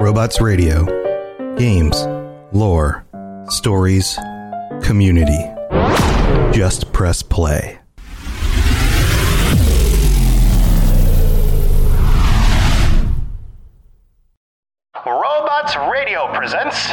Robots Radio. Games, lore, stories, community. Just press play. Robots Radio presents.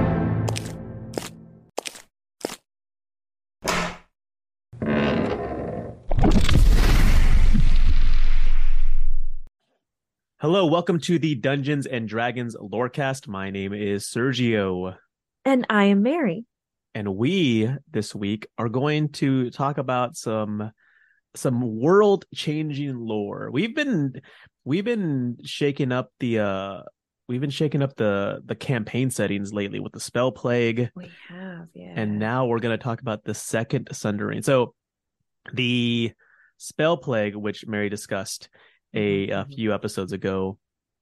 Hello, welcome to the Dungeons and Dragons Lorecast. My name is Sergio, And I am Mary. and we this week are going to talk about some some world-changing lore. We've been we've been shaking up the uh we've been shaking up the the campaign settings lately with the spell plague We have, yeah. and now we're going to talk about the second sundering. So the spell plague which Mary discussed a, a Mhm. few episodes ago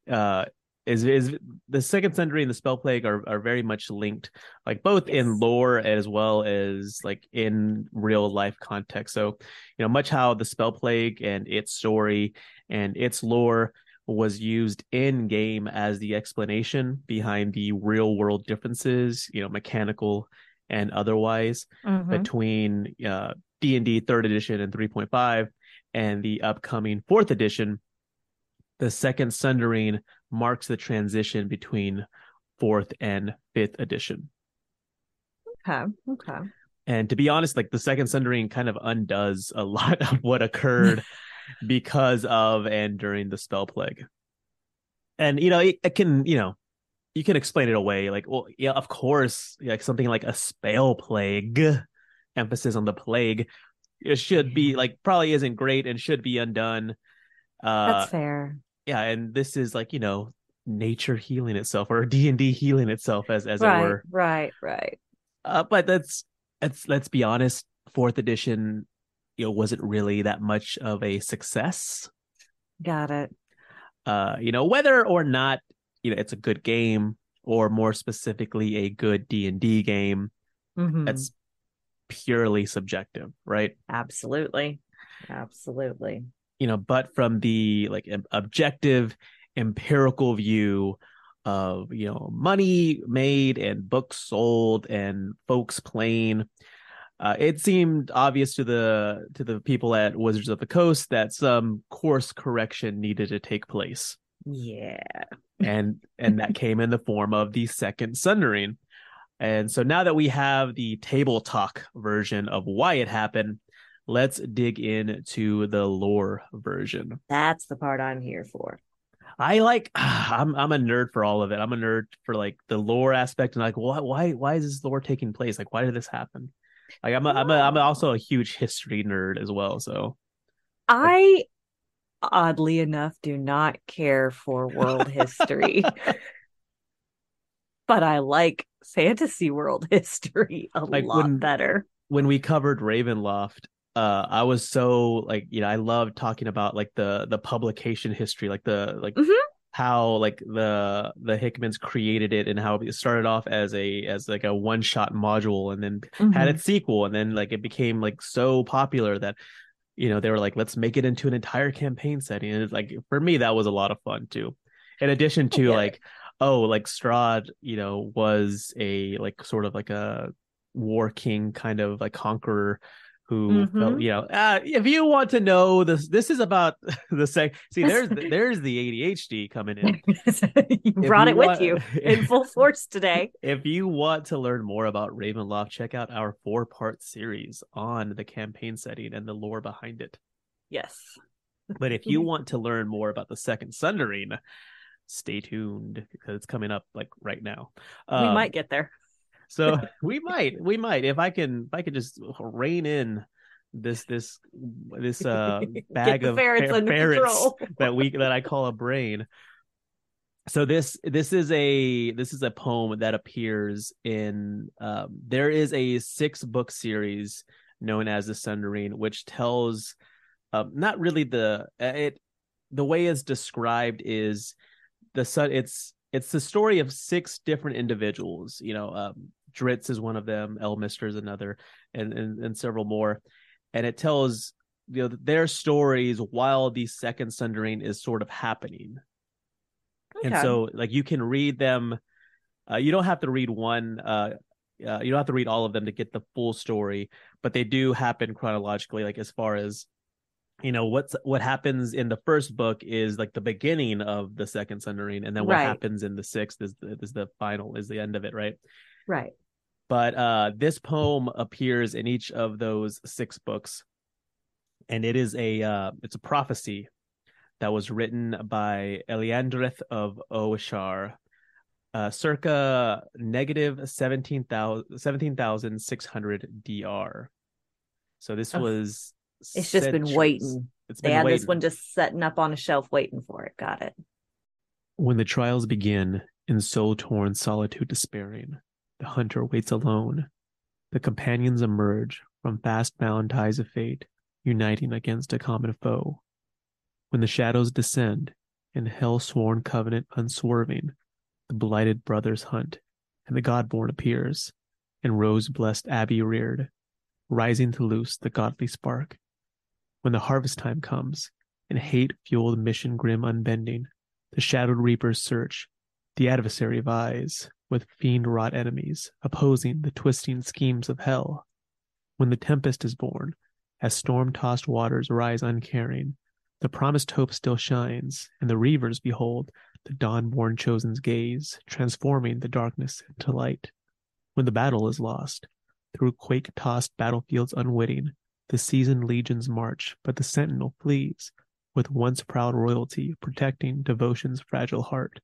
uh is is the second sundering and the spell plague are are very much linked like both in Yes. lore as well as like in real life context so you know much how the spell plague and its story and its lore was used in game as the explanation behind the real world differences you know mechanical and otherwise Mhm. between uh, D&D 3rd edition and 3.5 and the upcoming 4th edition the second sundering marks the transition between 4th and 5th edition Okay. Okay. and to be honest like the second sundering kind of undoes a lot of what occurred because of and during the spell plague and you know it, it can you know you can explain it away like well yeah of course like something like a spell plague emphasis on the plague it should be like probably isn't great and should be undone uh That's fair. yeah and this is like you know nature healing itself or d&d healing itself as as it were Right. Right. uh, but that's let's let's be honest fourth edition you know wasn't really that much of a success Got it. uh you know whether or not you know it's a good game or more specifically a good d&d game Mhm. that's purely subjective right absolutely. Absolutely. you know but from the like objective empirical view of you know money made and books sold and folks playing uh, it seemed obvious to the to the people at Wizards of the Coast that some course correction needed to take place Yeah. and and that came in the form of the second sundering and so now that we have the table talk version of why it happened let's dig into the lore version That's the part I'm here for. I like I'm I'm a nerd for all of it. I'm a nerd for like the lore aspect and like why why why is this lore taking place? Like why did this happen? Like I'm a, I'm a, I'm also a huge history nerd as well. So I, oddly enough, do not care for world history, but I like fantasy world history a Like lot when- better. when we covered Ravenloft, uh, I was so like you know I love talking about like the the publication history, like the like Mhm. how like the the Hickmans created it and how it started off as a as like a one shot module and then had Mhm. its sequel and then like it became like so popular that you know they were like let's make it into an entire campaign setting and it's like for me that was a lot of fun too in addition to like oh like strahd you know was a like sort of like a war king kind of like conqueror who felt Mhm. you know uh, if you want to know this this is about the sec see there's there's the adhd coming in you brought you it with you in full force today. if you want to learn more about Ravenloft, check out our four part series on the campaign setting and the lore behind it. Yes. But if you want to learn more about the second Sundering, stay tuned because it's coming up like right now. we Um, might get there. so we might, we might, if I can, if I could just rein in this, this, this uh bag of ferrets fer- ferrets that we that I call a brain. So this this is a this is a poem that appears in um, there is a six book series known as the Sundering, which tells um, not really the uh, it the way it's described is the sun it's it's the story of six different individuals you know um drizzt is one of them elminster is another and, and and several more. And it tells you know their stories while the second sundering is sort of happening. And so like you can read them uh, you don't have to read one uh, uh you don't have to read all of them to get the full story but they do happen chronologically like as far as you know what's what happens in the first book is like the beginning of the second sundering and then what Right. happens in the sixth is the, is the final is the end of it right Right. but uh this poem appears in each of those six books and it is a uh it's a prophecy that was written by Eliandrith of Oishar uh circa negative 17,000 17,600 dr so this Ugh. was It's just been waiting. it's They been had waiting this one just setting up on a shelf waiting for it. Got it. When the trials begin, in soul torn solitude despairing, the hunter waits alone. The companions emerge from fast bound ties of fate, uniting against a common foe. When the shadows descend, in hell sworn covenant unswerving, the blighted brothers hunt, and the God-born appears, in rose blessed abbey reared, rising to loose the godly spark. When the harvest time comes, and hate fueled mission grim unbending, the shadowed reapers search, the adversary vies with fiend wrought enemies, opposing the twisting schemes of hell. When the tempest is born, as storm tossed waters rise uncaring, the promised hope still shines, and the reavers behold the dawn born chosen's gaze, transforming the darkness into light. When the battle is lost, through quake tossed battlefields unwitting, the seasoned legions march, but the sentinel flees, with once proud royalty protecting devotion's fragile heart.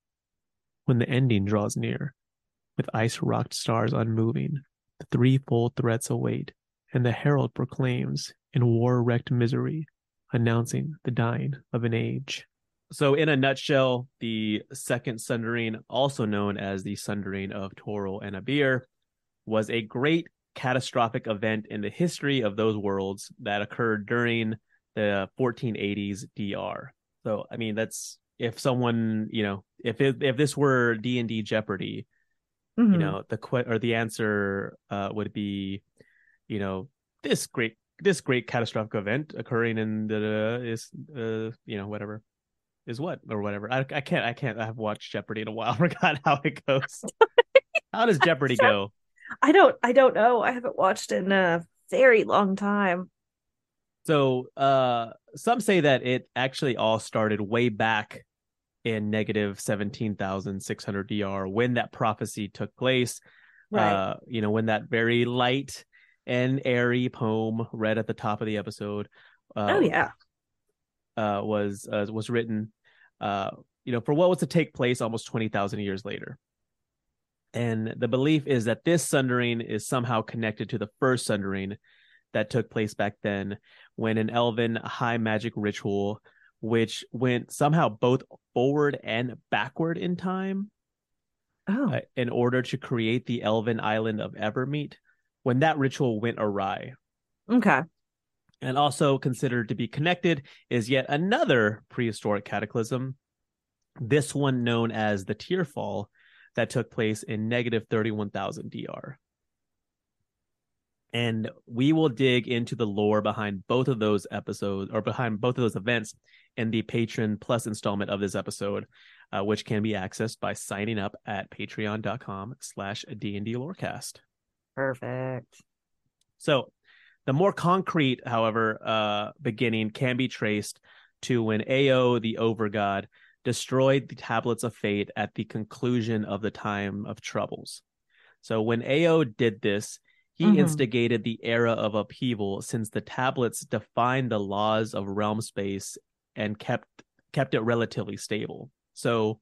When the ending draws near, with ice rocked stars unmoving, the threefold threats await, and the herald proclaims in war wrecked misery, announcing the dying of an age. So, in a nutshell, the second sundering, also known as the sundering of Toril and Abeir, was a great catastrophic event in the history of those worlds that occurred during the 1480s DR. So I mean that's if someone, you know, if it, if this were D&D Jeopardy, Mhm. you know, the que- or the answer uh would be you know, this great this great catastrophic event occurring in the is uh you know whatever is what or whatever. I I can't I can't I have watched Jeopardy in a while. Forgot how it goes. how does Jeopardy go? I don't. I don't know. I haven't watched in a very long time. So uh some say that it actually all started way back in negative 17,600 DR when that prophecy took place. Right. Uh you know when that very light and airy poem read at the top of the episode uh, oh yeah. uh was uh, was written uh you know for what was to take place almost 20,000 years later. And the belief is that this sundering is somehow connected to the first sundering that took place back then when an elven high magic ritual which went somehow both forward and backward in time Oh. uh, in order to create the elven island of Evermeet when that ritual went awry okay. and also considered to be connected is yet another prehistoric cataclysm this one known as the Tearfall that took place in negative 31,000 DR and we will dig into the lore behind both of those episodes or behind both of those events in the Patreon plus installment of this episode uh, which can be accessed by signing up at patreon.com slash d&d lorecast Perfect. so the more concrete however uh, beginning can be traced to when ao the overgod destroyed the tablets of fate at the conclusion of the time of troubles so when ao did this he Mhm. instigated the era of upheaval since the tablets defined the laws of realm space and kept kept it relatively stable. So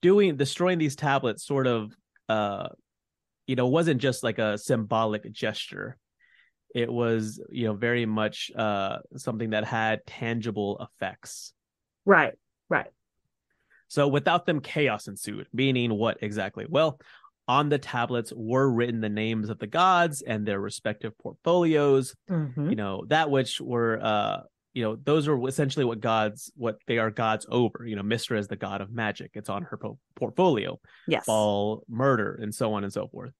doing destroying these tablets sort of uh you know wasn't just like a symbolic gesture. It was, you know, very much uh something that had tangible effects. Right. Right. So without them, chaos ensued. Meaning what exactly? Well, on the tablets were written the names of the gods and their respective portfolios. Mhm. You know that which were uh you know those are essentially what gods what they are gods over you know Mystra is the god of magic it's on her po- portfolio Yes. Bhaal murder and so on and so forth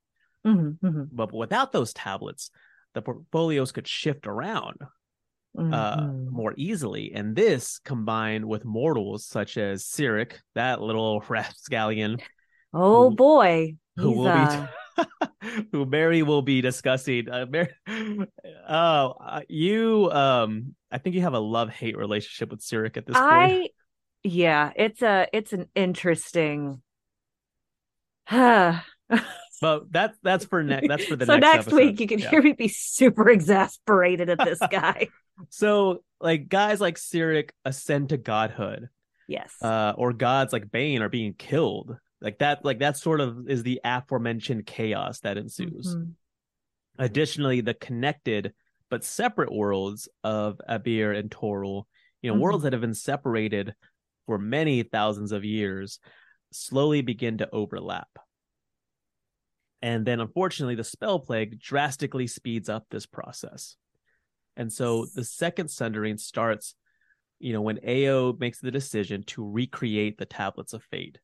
Mhm, mhm, but without those tablets the portfolios could shift around uh, mhm. more easily. And this combined with mortals such as Cyric, that little rapscallion, oh who- boy. who He's, will uh, be who Mary will be discussing. Uh, Mary, oh, uh, you, um, I think you have a love hate relationship with Cyric at this point. I yeah, it's a it's an interesting so But that's that's for next. That's for the next, next. episode. week you can Yeah. hear me be super exasperated at this guy. So like guys like Cyric ascend to godhood. yes. uh, or gods like Bane are being killed. Like that, like that sort of is the aforementioned chaos that ensues. Mhm. Additionally, the connected but separate worlds of Abeir and Toril, you know, Mhm. worlds that have been separated for many thousands of years, slowly begin to overlap. And then, unfortunately, the spell plague drastically speeds up this process. And so the second sundering starts, you know, when Ao makes the decision to recreate the tablets of fate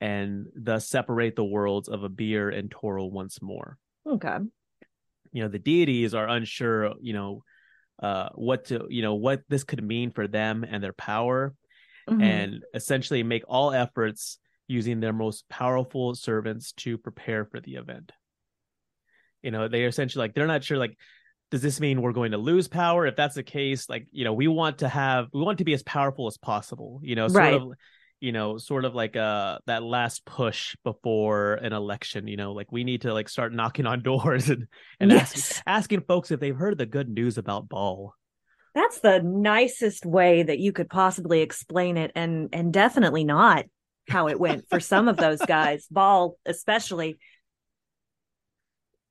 and thus separate the worlds of Abeir and Toril once more Okay. you know the deities are unsure you know uh what to you know what this could mean for them and their power Mhm. and essentially make all efforts using their most powerful servants to prepare for the event you know they are essentially like they're not sure like does this mean we're going to lose power if that's the case like you know we want to have we want to be as powerful as possible you know sort Right. of you know sort of like uh that last push before an election you know like we need to like start knocking on doors and and ask, asking folks if they've heard the good news about Bhaal That's the nicest way that you could possibly explain it and and definitely not how it went for some of those guys. Bhaal especially.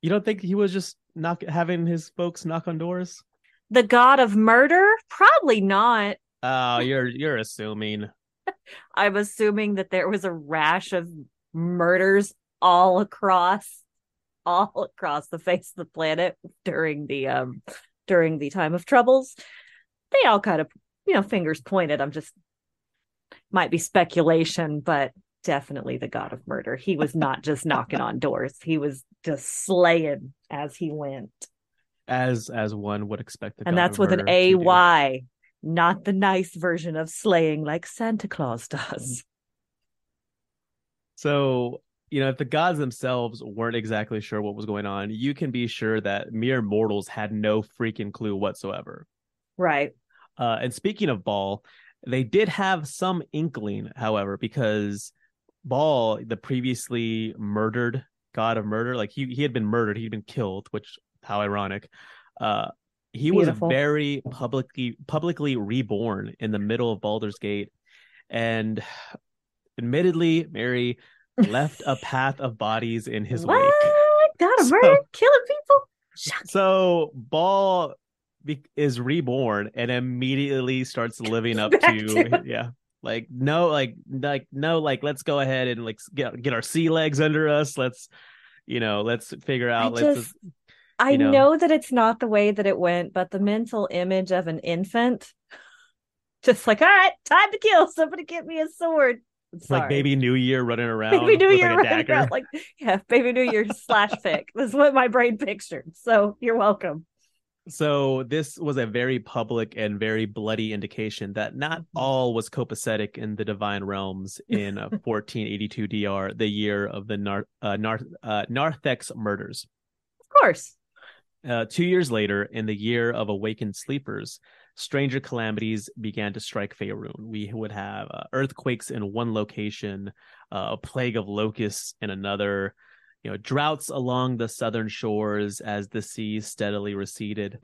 you don't think he was just knock having his folks knock on doors The god of murder? Probably not. oh you're you're assuming I'm assuming that there was a rash of murders all across all across the face of the planet during the um during the time of troubles. They all kind of, you know, fingers pointed. I'm just might be speculation, but definitely the god of murder. He was not just knocking on doors. He was just slaying as he went. as as one would expect the and god that's with an A. Y, not the nice version of slaying like Santa Claus does. So, you know, if the gods themselves weren't exactly sure what was going on, you can be sure that mere mortals had no freaking clue whatsoever. Right. Uh, and speaking of Bhaal, they did have some inkling, however, because Bhaal, the previously murdered god of murder, like he he had been murdered, he'd been killed, which how ironic. Uh, he Beautiful. was very publicly publicly reborn in the middle of Baldur's Gate, and admittedly, Mary left a path of bodies in his what? wake. God of So- murder, killing people. Shut So Bhaal be- is reborn and immediately starts living up to, to- yeah, like no, like like no, like let's go ahead and like get get our sea legs under us. Let's, you know, let's figure I out. let's just, I know. know. that it's not the way that it went, but the mental image of an infant, just like, all right, time to kill. Somebody get me a sword. It's like. Baby New Year running around. Baby New Year, like, running dagger. around like yeah, Baby New Year slash pick. This is what my brain pictured. So you're welcome. So this was a very public and very bloody indication that not Mhm. all was copacetic in the divine realms in uh, 1482 DR, the year of the Nar- uh, Nar- uh, Narthex murders. Of course. Uh, two years later, in the year of awakened sleepers, stranger calamities began to strike Faerun. We would have uh, earthquakes in one location, uh, a plague of locusts in another, you know, droughts along the southern shores as the sea steadily receded.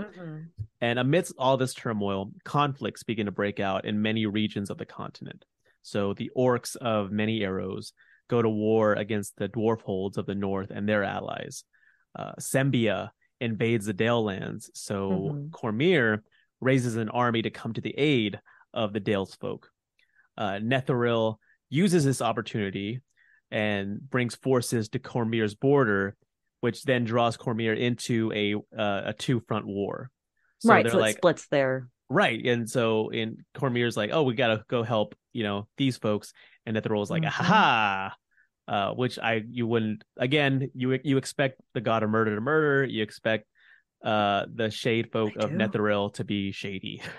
And amidst all this turmoil, conflicts begin to break out in many regions of the continent. So the orcs of many arrows go to war against the dwarf holds of the north and their allies. Uh, Sembia invades the Dale lands, so Mhm. Cormyr raises an army to come to the aid of the Dale's folk. Uh, Netheril uses this opportunity and brings forces to Cormyr's border, which then draws Cormyr into a uh, a two front war. So right. So it splits their Right. And so in Cormyr's like, oh, we gotta go help, you know, these folks. And Netheril's like, Mhm. ha uh, which I you wouldn't again, you you expect the god of murder to murder, you expect uh the shade folk I of do. Netheril to be shady.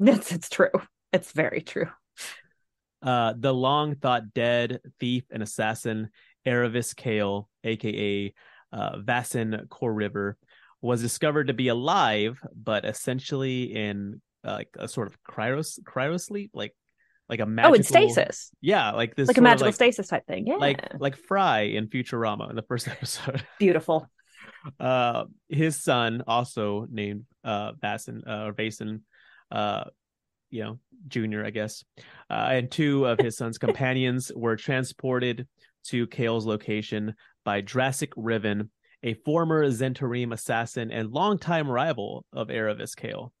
Yes, it's true. It's very true. Uh the long thought dead thief and assassin Erevis Cale, aka uh Vassin Core River, was discovered to be alive, but essentially in uh, like a sort of cryos cryosleep, like like a magical Oh, in stasis. Yeah, like this Like a magical stasis type thing. Yeah. like like Fry in Futurama in the first episode. Beautiful. Uh, his son, also named uh Vasen uh, or Vason, uh, you know, Junior, I guess, uh, and two of his son's companions were transported to Cale's location by Drasek Riven, a former Zentarim assassin and longtime rival of Erevis Cale,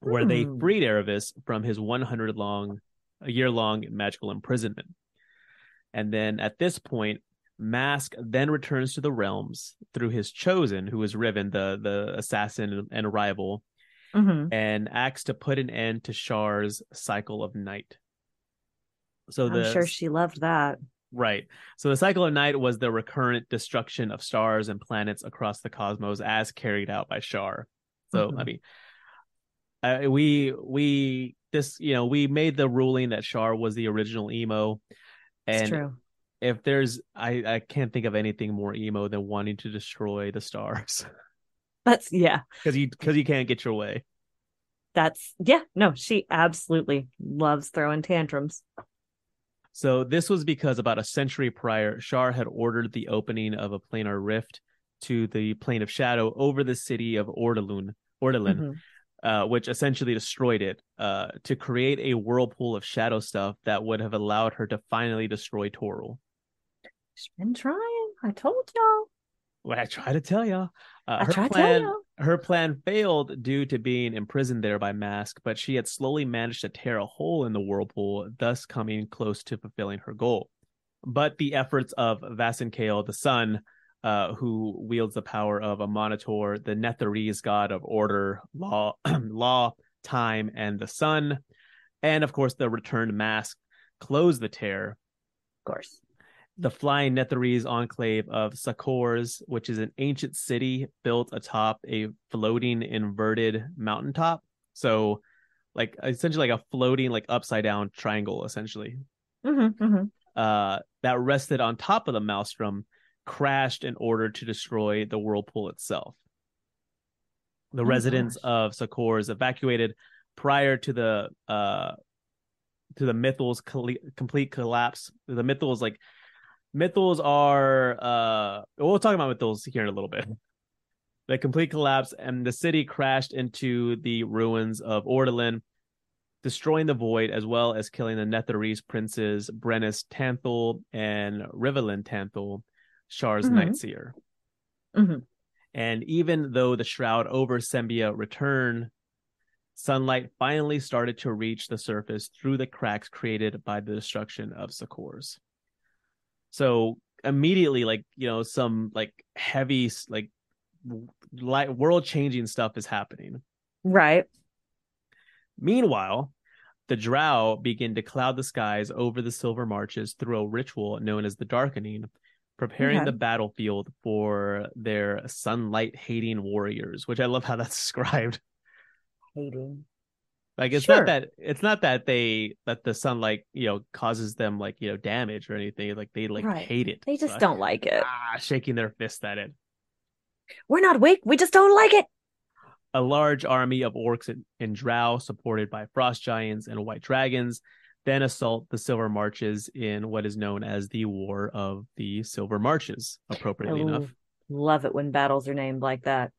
where they Hmm. freed Erevis from his 100 long, a year long magical imprisonment. And then at this point, Mask then returns to the realms through his chosen, who is Riven, the the assassin and rival, hmm and acts to put an end to Shar's cycle of night. So I'm sure she loved that. right. So the cycle of night was the recurrent destruction of stars and planets across the cosmos as carried out by Shar. So I Mhm. mean, uh, we we this you know we made the ruling that Shar was the original emo, It's and true. if there's I I can't think of anything more emo than wanting to destroy the stars That's yeah. because you because you can't get your way. That's yeah. No, she absolutely loves throwing tantrums. So this was because about a century prior, Shar had ordered the opening of a planar rift to the plane of shadow over the city of Ordalun, Ordalin, Mhm. uh, which essentially destroyed it, uh, to create a whirlpool of shadow stuff that would have allowed her to finally destroy Toril. She's been trying. I told y'all. Well, I try to tell y'all. Uh, her plan, her plan failed due to being imprisoned there by Mask, but she had slowly managed to tear a hole in the whirlpool, thus coming close to fulfilling her goal. But the efforts of Vasen Cale, the son, uh, who wields the power of Amaunator, the Netherese god of order, law, law, time, and the sun, and of course the returned Mask, closed the tear Of course. The flying Netherese enclave of Sakkors, which is an ancient city built atop a floating inverted mountaintop. So, like essentially like a floating, like upside down triangle, essentially. hmm hmm Uh, that rested on top of the maelstrom, crashed in order to destroy the whirlpool itself. The Oh, residents gosh. of Sakkors evacuated prior to the uh to the Mythal's colle- complete collapse. The Mythals like Mythals are uh we'll talk about Mythals here in a little bit. The complete collapse and the city crashed into the ruins of Ordulin, destroying the void as well as killing the Netherese princes Brennus Tanthul and Rivalen Tanthul, Shar's Mhm. Night Seer. hmm And even though the shroud over Sembia returned, sunlight finally started to reach the surface through the cracks created by the destruction of Sakkors. So immediately, like you know, some like heavy, like light world changing stuff is happening. Right. Meanwhile, the Drow begin to cloud the skies over the Silver Marches through a ritual known as the Darkening, preparing Okay. the battlefield for their sunlight hating warriors, which I love how that's described. Hating. Like it's Sure. not that it's not that they that the sunlight, you know, causes them like, you know, damage or anything. Like they like Right. hate it. They just So- don't like it. ah, shaking their fist at it. We're not weak. We just don't like it. a large army of orcs and, and drow supported by frost giants and white dragons then assault the silver marches in what is known as the war of the silver marches appropriately I enough Love it when battles are named like that.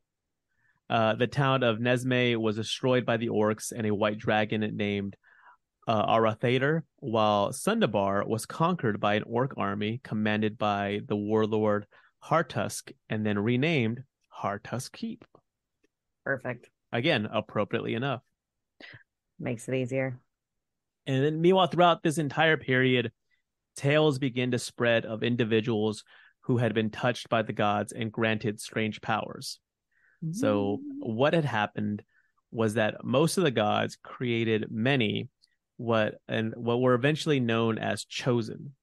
Uh, the town of nesme was destroyed by the orcs and a white dragon named uh, arauthator while sundabar was conquered by an orc army commanded by the warlord hartusk and then renamed hartusk keep Perfect. again appropriately enough Makes it easier. And then, meanwhile, throughout this entire period, tales begin to spread of individuals who had been touched by the gods and granted strange powers. So, what had happened was that most of the gods created many what and what were eventually known as chosen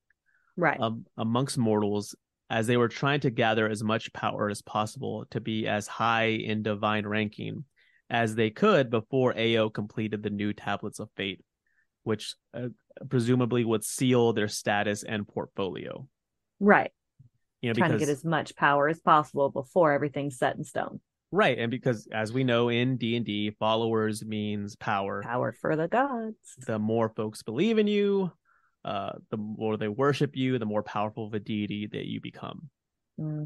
Right. um, amongst mortals as they were trying to gather as much power as possible to be as high in divine ranking as they could before Ao completed the new tablets of fate, which uh, presumably would seal their status and portfolio. right. You know, Trying because to get as much power as possible before everything's set in stone. Right, and because as we know in D and D, followers means power. Power for the gods. The more folks believe in you, uh, the more they worship you, the more powerful of a deity that you become. hmm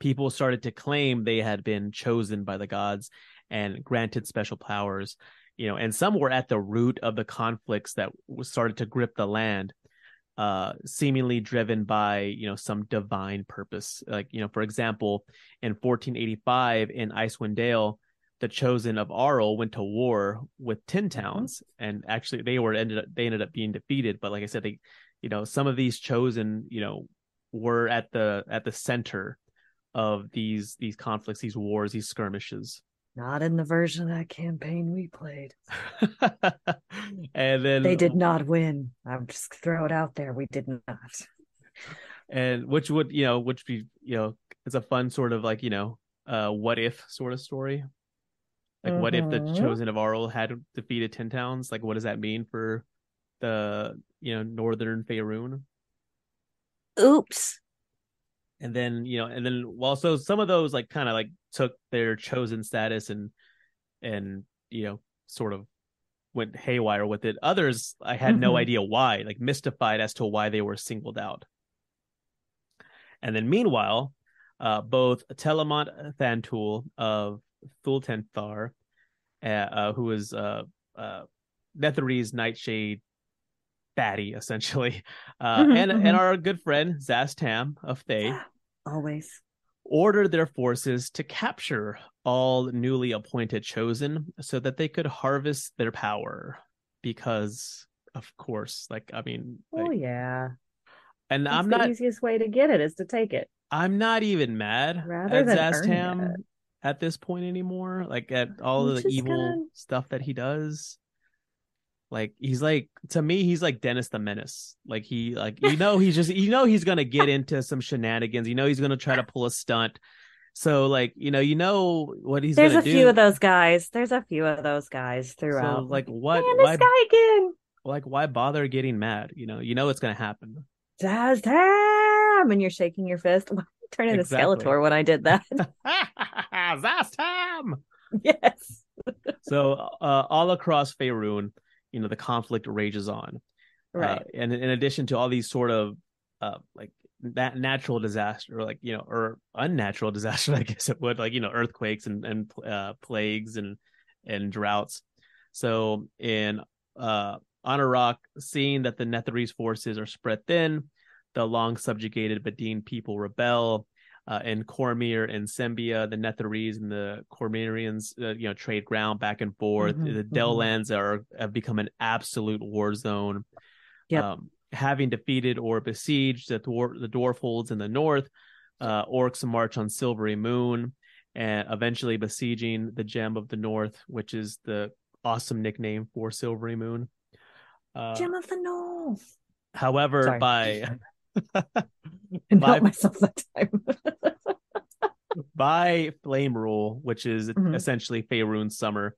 people started to claim they had been chosen by the gods and granted special powers you know and some were at the root of the conflicts that started to grip the land uh seemingly driven by you know some divine purpose like you know for example in 1485 in Icewind Dale the chosen of Auril went to war with ten Towns and actually they were ended up they ended up being defeated but like I said they you know some of these chosen you know were at the at the center of these these conflicts, these wars, these skirmishes. Not in the version of that campaign we played. and then They did not win. I'm just throw it out there. We did not. and which would you know which be you know it's a fun sort of like you know uh what if sort of story like what if the Mhm. chosen of Auril had defeated Ten Towns like what does that mean for the you know northern Faerun Oops. And then you know and then well so some of those like kind of like took their chosen status and and you know sort of went haywire with it others i had no Mhm. idea why like mystified as to why they were singled out and then meanwhile uh both telamont tanthul of thultanthar uh, uh who is uh uh Netherese nightshade baddie essentially uh Mhm, and mhm. and our good friend szass tam of thay Always. ordered their forces to capture all newly appointed chosen so that they could harvest their power because of course like i mean Oh like- yeah. and That's i'm the not easiest way to get it is to take it. i'm not even mad Rather at szass tam at this point anymore like at all of the evil gonna- stuff that he does like he's like to me he's like dennis the menace like he like you know he's just you know he's gonna get into some shenanigans you know he's gonna try to pull a stunt so like you know you know what he's There's a do few of those guys. There's a few of those guys throughout. so like what Man, why this guy again. like why bother getting mad you know you know it's gonna happen Zazam! And you're shaking your fist. Why turn into Exactly. Skeletor when I did that. Szass Tam! yes. so uh, all across Faerun, you know the conflict rages on Right. Uh, and in addition to all these sort of uh, like that natural disaster, like you know, or unnatural disaster, I guess it would, like you know, earthquakes and and uh, plagues and and droughts. So in uh, Anauroch, seeing that the Netherese forces are spread thin, the long subjugated Bedine people rebel. Uh, in Cormyr and Sembia, the Netherese and the Cormyrians, uh, you know, trade ground back and forth. Mhm, the mhm. Dalelands are have become an absolute war zone. Yep. Um, having defeated or besieged the dwarf, the dwarf holds in the north, uh, orcs march on Silvery Moon, and eventually besieging the Gem of the North, which is the awesome nickname for Silvery Moon. Uh, Gem of the North. however, Sorry. by I myself that time. By Flame Rule, which is Mhm. essentially Faerun's summer,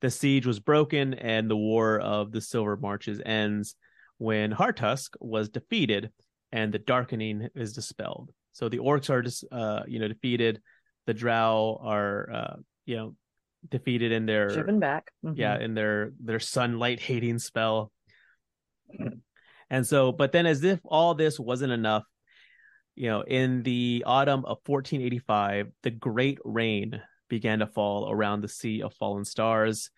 the siege was broken and the War of the Silver Marches ends when Hartusk was defeated and the darkening is dispelled. So the orcs are just, uh, you know, defeated. The Drow are, uh, you know, defeated in their Driven back. Mhm. yeah in their their sunlight hating spell and so but then as if all this wasn't enough you know in the autumn of 1485 the great rain began to fall around the sea of fallen stars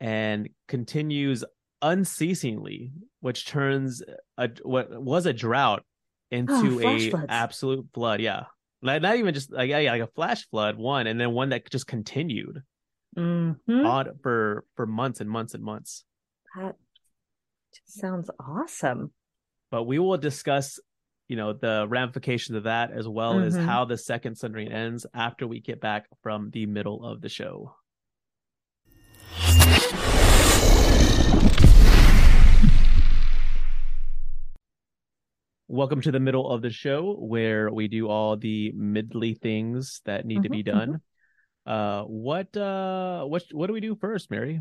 and continues unceasingly which turns a what was a drought into flash a floods. absolute flood yeah not, not even just like yeah, like a flash flood one and then one that just continued Mhm. on for for months and months and months. That just sounds awesome. But we will discuss, you know the ramifications of that as well mm-hmm. as how the second sundering ends after we get back from the middle of the show Welcome to the middle of the show where we do all the midly things that need mm-hmm, to be mm-hmm. done. Mm-hmm. Uh, what uh, what what do we do first, Mary?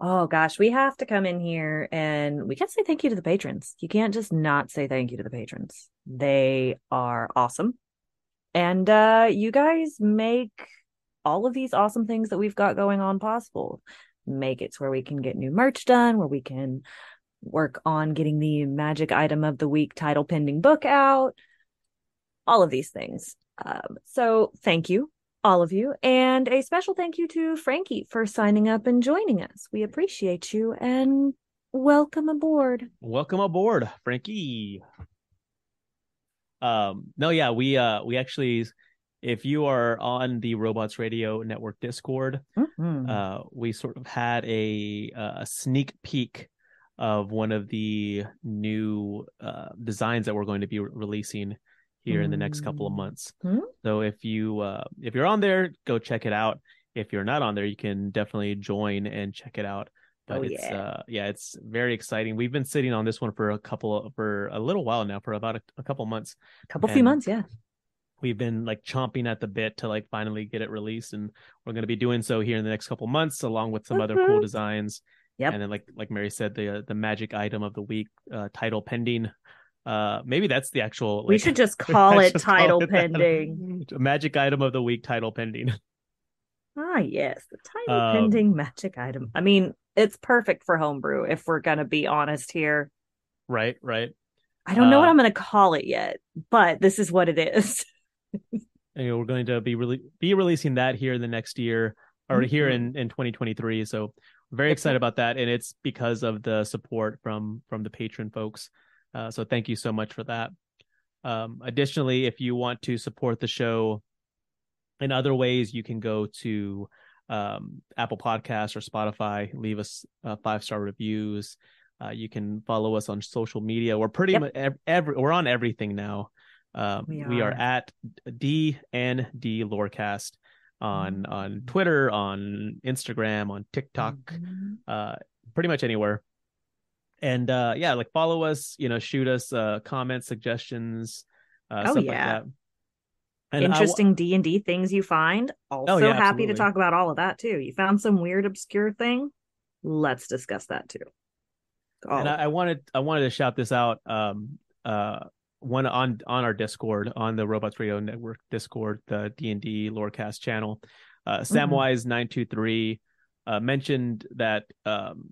Oh gosh, we have to come in here and we can't say thank you to the patrons. You can't just not say thank you to the patrons. They are awesome. And uh you guys make all of these awesome things that we've got going on possible. Make it to where we can get new merch done, where we can work on getting the magic item of the week title pending book out. All of these things. Um, so thank you all of you. And a special thank you to Frankie for signing up and joining us. We appreciate you and welcome aboard. Welcome aboard, Frankie. Um, no, yeah, we uh we actually if you are on the Robots Radio Network Discord, Mhm. uh we sort of had a a sneak peek of one of the new uh designs that we're going to be re- releasing here in the next couple of months. Hmm? So if you uh if you're on there, go check it out. If you're not on there, you can definitely join and check it out. But Oh, it's yeah. uh yeah, it's very exciting. We've been sitting on this one for a couple of, for a little while now, for about a, a couple months. A couple few months, yeah. We've been like chomping at the bit to like finally get it released, and we're going to be doing so here in the next couple months, along with some other cool designs. Yep. And then like like Mary said, the the magic item of the week, uh, title pending. Uh, maybe that's the actual. we should just call it call title it that. pending. Magic item of the week, title pending. Ah, yes, the title Um, pending magic item. I mean, it's perfect for homebrew if we're going to be honest here. right, right. I don't know what Uh, I'm going to call it yet, but this is what it is. And we're going to be really be releasing that here in the next year or here Mhm. in in 2023. So very excited about that, and it's because of the support from from the patron folks. Uh, so thank you so much for that. Um, additionally, if you want to support the show in other ways, you can go to um, Apple Podcasts or Spotify, leave us uh, five star reviews. Uh, you can follow us on social media. We're pretty Yep. much ev- every we're on everything now. Um, We we are are. at D and D Lorecast on on Mhm. Twitter, on Instagram, on TikTok, Mhm. uh, pretty much anywhere. And uh, yeah, like follow us. You know, shoot us uh, comments, suggestions, uh, Oh, stuff yeah. like that. And Interesting D and D things you find. Also Oh, yeah, happy to talk about all of that too. You found some weird obscure thing. Let's discuss that too. All and I, I wanted I wanted to shout this out. Um, uh, one on on our Discord on the Robots Radio Network Discord, the D and D Lorecast channel. Uh, Samwise nine two three uh, mentioned that um,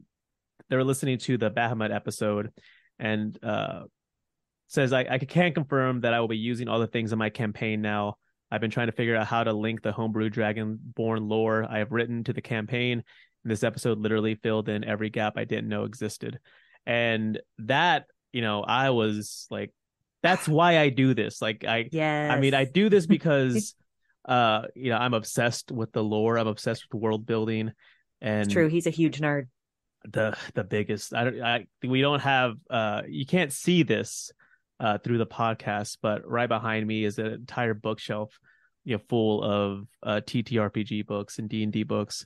they were listening to the Bahamut episode, and uh, says I, I can confirm that I will be using all the things in my campaign now. I've been trying to figure out how to link the homebrew dragonborn lore I have written to the campaign. And this episode literally filled in every gap I didn't know existed. And that, you know, I was like, that's why I do this. Like I yes. I mean, I do this because uh, you know, I'm obsessed with the lore, I'm obsessed with world building. And It's true. He's a huge nerd. The the biggest i don't i we don't have uh you can't see this uh through the podcast but right behind me is an entire bookshelf you know full of uh ttrpg books and d&d books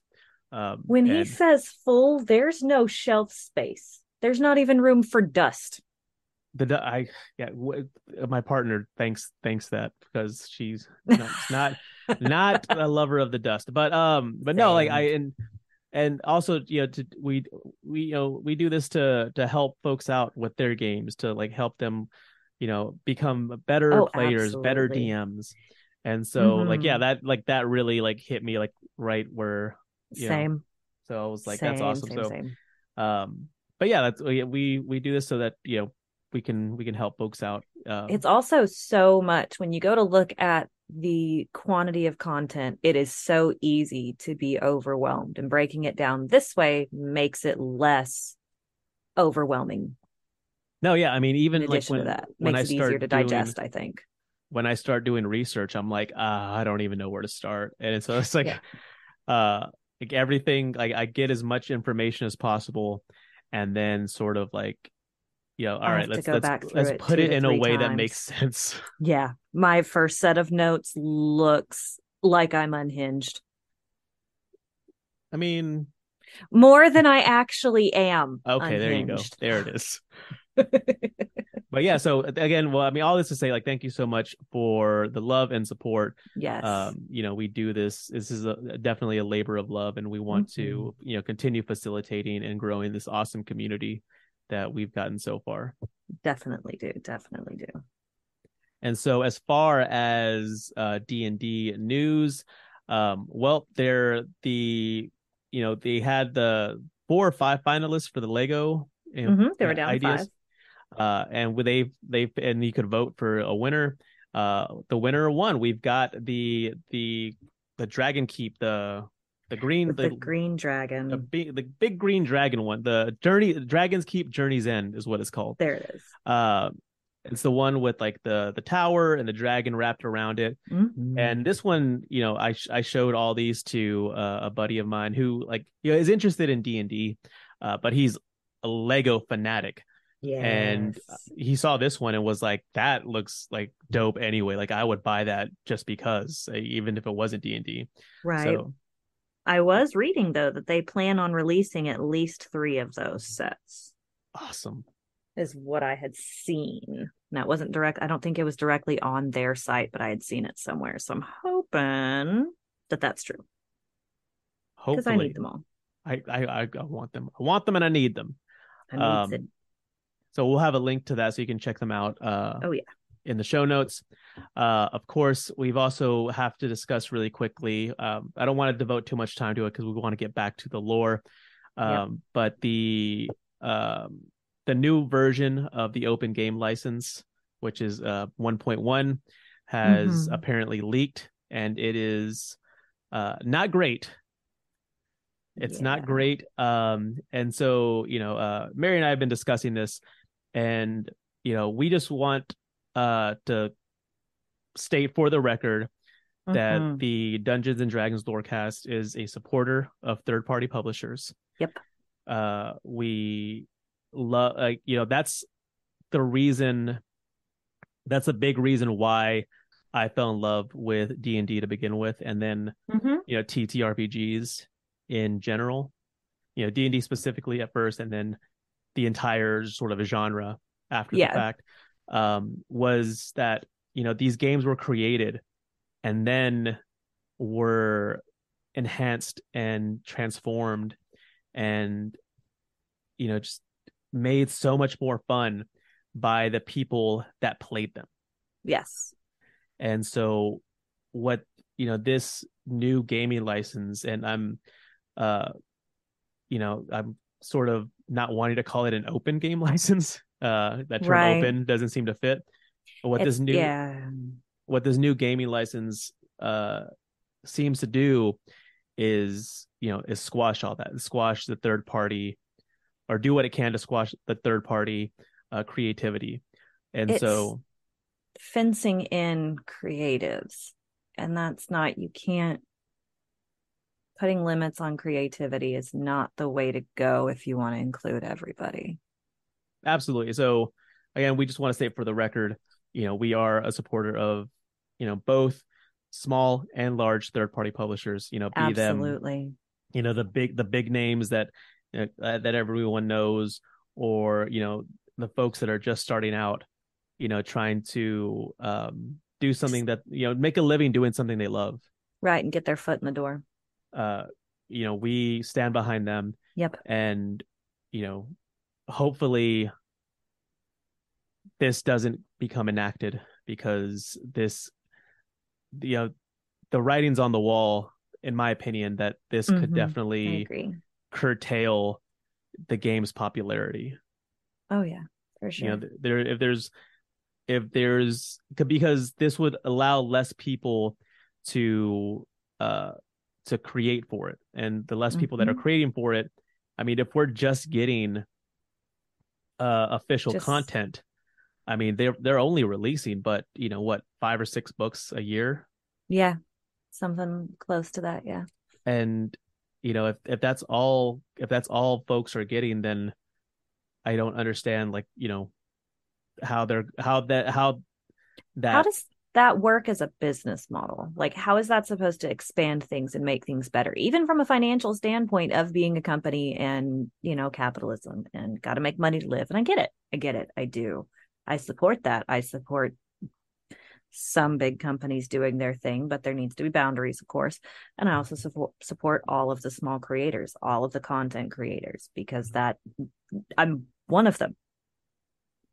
um When he says full, there's no shelf space. There's not even room for dust. the i yeah w- my partner thanks thanks that because she's not not, not a lover of the dust but um but no like i and and also you know to we we you know we do this to to help folks out with their games to like help them you know become better Oh, players better dms and so like yeah Mhm. that like that really like hit me like right where you know, Same. so i was like same, that's awesome Same, so same. um but yeah that's we we we do this so that you know we can we can help folks out um, It's also so much when you go to look at the quantity of content, it is so easy to be overwhelmed. And breaking it down this way makes it less overwhelming. no yeah i mean even In like addition when to that, when makes i it start easier to doing- digest, I think. when I start doing research, I'm like, ah, I don't even know where to start. And so it's like, Yeah. uh, like everything, like I get as much information as possible, and then sort of like, know, all right, let's let's back let's put it in a way that makes sense. Yeah. My first set of notes looks like I'm unhinged I mean, more than I actually am. okay, there you go, there it is. but yeah, so again, well, I mean, all this to say, like, thank you so much for the love and support. Yes. Um, you know, we do this. This is a, definitely a labor of love, and we want to, you know, continue facilitating and growing this awesome community that we've gotten so far. definitely do. Definitely do. And so, as far as uh, D and D news, um, well, they're the, you know, they had the four or five finalists for the Lego. You know, Mhm, They were down ideas. five. uh and they they and you could vote for a winner uh the winner won we've got the the the dragon keep the the green the, the green dragon. the big the big green dragon one the journey dragons keep journey's end is what it's called there it is. uh it's the one with like the the tower and the dragon wrapped around it Mhm. and this one you know i i showed all these to uh, a buddy of mine who like you know is interested in d&d uh but he's a lego fanatic Yeah. and he saw this one and was like that looks like dope anyway like i would buy that just because uh, even if it wasn't d&d right. so I was reading though that they plan on releasing at least three of those sets. awesome Is what I had seen. Now it wasn't direct. I don't think it was directly on their site, but I had seen it somewhere. So I'm hoping that that's true because hopefully I need them all. I, I i want them i want them and i need them I need Um, so we'll have a link to that so you can check them out uh Oh, yeah. In the show notes. Uh of course we've also have to discuss really quickly um i don't want to devote too much time to it because we want to get back to the lore. Um but the um the new version of the open game license which is uh 1.1 has Mhm. apparently leaked and it is uh not great. It's not great um and so you know uh mary and i have been discussing this and you know we just want uh to state for the record that Mhm. the dungeons and dragons lorecast is a supporter of third party publishers Yep. uh we love like you know that's the reason that's a big reason why i fell in love with d&d to begin with and then Mhm. you know ttrpgs in general you know d&d specifically at first and then the entire sort of genre after Yeah. the fact um was that you know these games were created and then were enhanced and transformed and you know just made so much more fun by the people that played them Yes. and so what you know this new gaming license and i'm uh you know i'm sort of not wanting to call it an open game license uh that term Right. open doesn't seem to fit but what It's- this new yeah. what this new gaming license uh seems to do is you know is squash all that squash the third party or do what it can to squash the third party uh creativity and It's- so fencing in creatives and that's not you can't putting limits on creativity is not the way to go if you want to include everybody absolutely. So again we just want to state for the record you know we are a supporter of you know both small and large third party publishers you know be them absolutely. you know the big the big names that you know, uh, that everyone knows or you know the folks that are just starting out you know trying to um do something that you know make a living doing something they love. Right and get their foot in the door. Uh you know we stand behind them yep. and you know hopefully this doesn't become enacted because this you know the writing's on the wall in my opinion that this Mhm. could definitely curtail the game's popularity oh yeah for sure you know there if there's if there's because this would allow less people to uh to create for it and the less people that are Mhm. creating for it i mean if we're just getting uh official Just- content. I mean they're they're only releasing but you know what five or six books a year? Yeah something close to that yeah. And you know if if that's all if that's all folks are getting then i don't understand like you know how they're how that how that how does that work as a business model like how is that supposed to expand things and make things better even from a financial standpoint of being a company and you know capitalism and got to make money to live and i get it i get it i do I support that. I support some big companies doing their thing, but there needs to be boundaries, of course. And I also support support all of the small creators, all of the content creators, because that I'm one of them.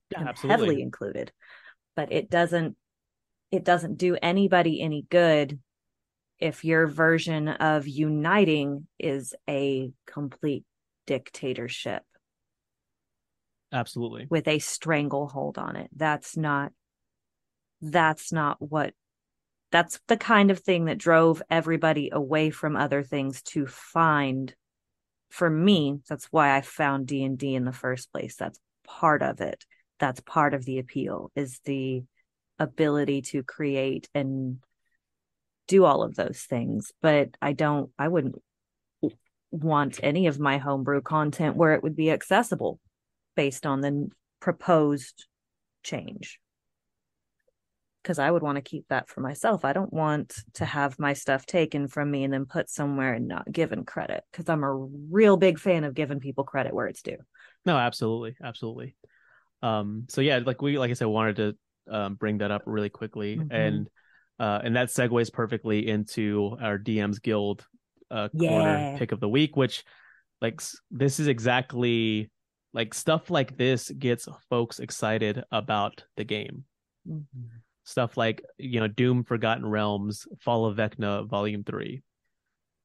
Yeah, I'm absolutely. heavily included. But it doesn't it doesn't do anybody any good if your version of uniting is a complete dictatorship Absolutely. with a stranglehold on it. That's not that's not what that's the kind of thing that drove everybody away from other things to find for me that's why I found D&D in the first place. That's part of it. That's part of the appeal is the ability to create and do all of those things, but I don't I wouldn't want any of my homebrew content where it would be accessible based on the proposed change because I would want to keep that for myself. I don't want to have my stuff taken from me and then put somewhere and not given credit because I'm a real big fan of giving people credit where it's due. No, absolutely, absolutely. Um, so yeah, like we, like I said, wanted to um, bring that up really quickly, Mhm. and uh, and that segues perfectly into our DM's Guild uh, corner Yeah. pick of the week, which like this is exactly like stuff like this gets folks excited about the game. Stuff like you know Doom Forgotten Realms, Fall of Vecna Volume Three.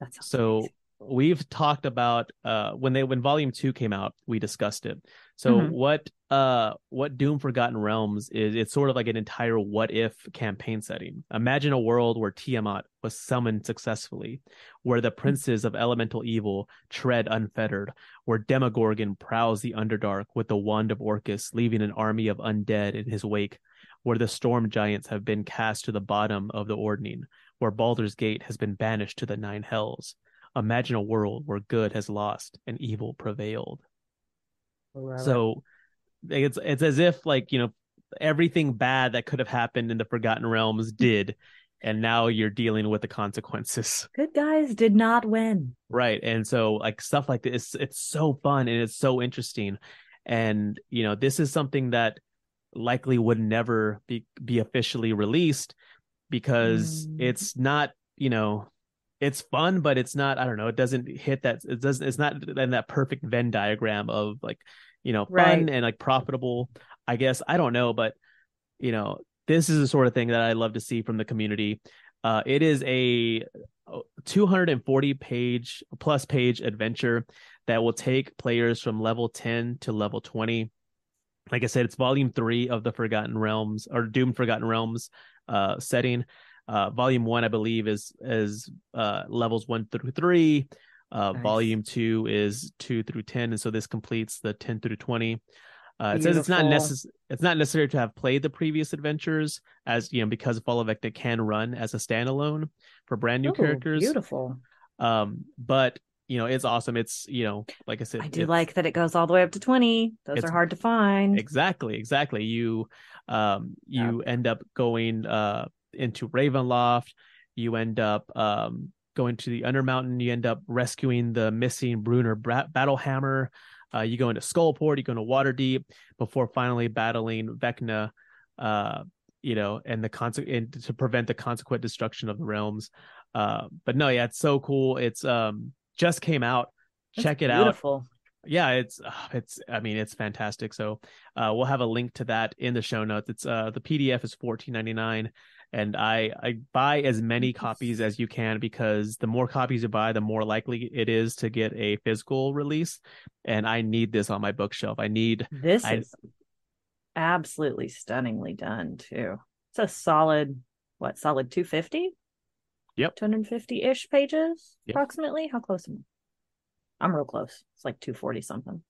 That's So we've talked about uh when they when volume 2 came out we discussed it. So Mhm. what uh what doom forgotten realms is it's sort of like an entire what if campaign setting. Imagine a world where tiamat was summoned successfully where the princes of elemental evil tread unfettered where demogorgon prowls the underdark with the wand of orcus leaving an army of undead in his wake where the storm giants have been cast to the bottom of the ordning where baldur's gate has been banished to the nine hells imagine a world where good has lost and evil prevailed. So it's it's as if like you know everything bad that could have happened in the Forgotten Realms did, and now you're dealing with the consequences. good guys did not win. Right. And so like stuff like this, it's so fun and it's so interesting. And you know, this is something that likely would never be be officially released because Mm. it's not, you know, it's fun, but it's not, I don't know, it doesn't hit that it doesn't it's not in that perfect Venn diagram of like, you know, fun Right. and like profitable. I guess I don't know, but you know, this is the sort of thing that I love to see from the community. Uh, it is a 240 page plus page adventure that will take players from level 10 to level 20. Like I said, it's volume three of the Forgotten Realms or Doom Forgotten Realms uh, setting. Uh, volume one, I believe, is is uh, levels one through three. Uh, Nice. Volume two is two through ten, and so this completes the ten through twenty. Uh, it says it's not necessary. It's not necessary to have played the previous adventures, as you know, because Fall of Vecna can run as a standalone for brand new Ooh, characters. Beautiful. Um, but you know, it's awesome. It's you know, like I said, I do like that it goes all the way up to 20. Those are hard to find. exactly exactly you um you end up going uh into ravenloft. You end up um going to the undermountain you end up rescuing the missing bruenor battlehammer uh you go into skullport. You go into waterdeep before finally battling vecna uh you know and the conse- and to prevent the consequent destruction of the realms. Uh but no yeah it's so cool. It's um just came out. That's check it out. yeah it's uh, it's i mean it's fantastic. So uh we'll have a link to that in the show notes. It's uh the pdf is 14.99 and i i buy as many copies as you can because the more copies you buy the more likely it is to get a physical release and i need this on my bookshelf i need This I- is absolutely stunningly done too. It's a solid, what, solid 250? Yep. 250 ish pages, Yep. approximately. How close am I? I'm real close. It's like 240 something.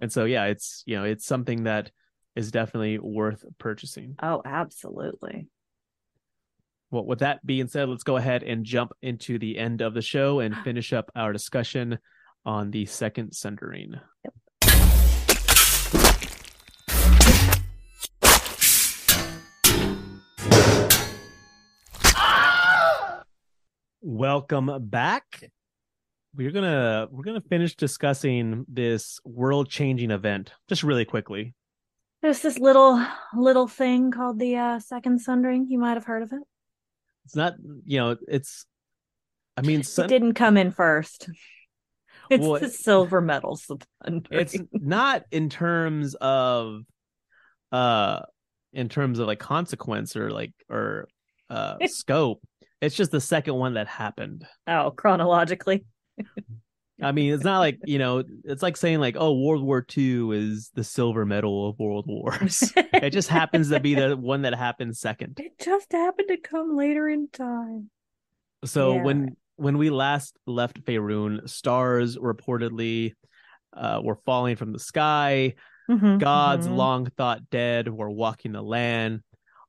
and so yeah it's you know it's something that is definitely worth purchasing Oh, absolutely. Well with that being said let's go ahead and jump into the end of the show and finish up our discussion on the second sundering welcome back we're gonna we're gonna finish discussing this world changing event just really quickly There's this little little thing called the uh, Second Sundering. You might have heard of it. It's not, you know, it's. I mean, It sun, didn't come in first. It's Well, the silver medals. It's not in terms of, uh, in terms of like consequence or like or uh scope. It's just the second one that happened. oh chronologically. I mean, it's not like you know, it's like saying like, oh, World War II is the silver medal of world wars. it just happens to be the one that happened second. It just happened to come later in time. So Yeah. when when we last left Faerun, stars reportedly uh, were falling from the sky. Mhm, Gods mhm. long thought dead were walking the land.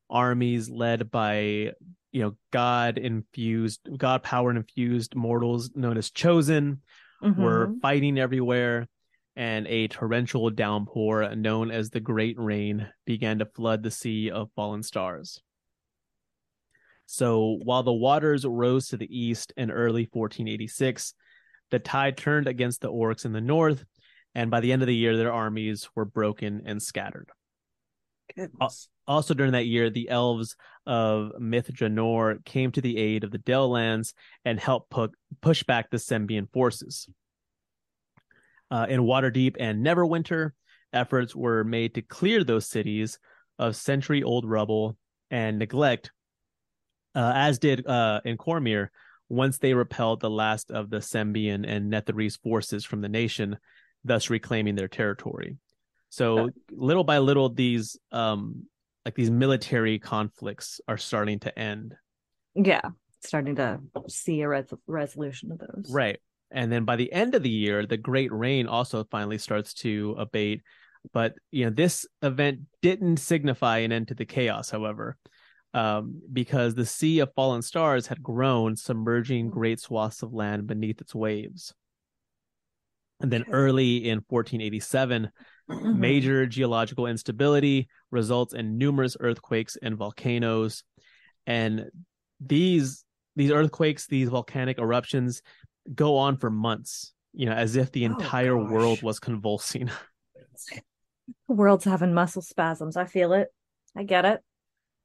Armies led by you know God infused, God power infused mortals known as chosen were Mhm. fighting everywhere. And a torrential downpour known as the Great Rain began to flood the sea of fallen stars. So while the waters rose to the east in early 1486, the tide turned against the orcs in the north, and by the end of the year, their armies were broken and scattered. Goodness. Also, during that year, the elves of Myth Drannor came to the aid of the Dalelands and helped pu- push back the Sembian forces. Uh, in Waterdeep and Neverwinter, efforts were made to clear those cities of century old rubble and neglect, uh, as did uh, in Cormyr once they repelled the last of the Sembian and Netherese forces from the nation, thus reclaiming their territory. So little by little, these um like these military conflicts are starting to end. Yeah, starting to see a res- resolution of those. Right. And then by the end of the year, the Great Rain also finally starts to abate. But you know, this event didn't signify an end to the chaos, however, um, because the sea of fallen stars had grown, submerging great swaths of land beneath its waves. And then early in 1487, Mhm. major geological instability results in numerous earthquakes and volcanoes and these these earthquakes these volcanic eruptions go on for months you know as if the Oh, entire gosh. world was convulsing The world's having muscle spasms. I feel it. I get it.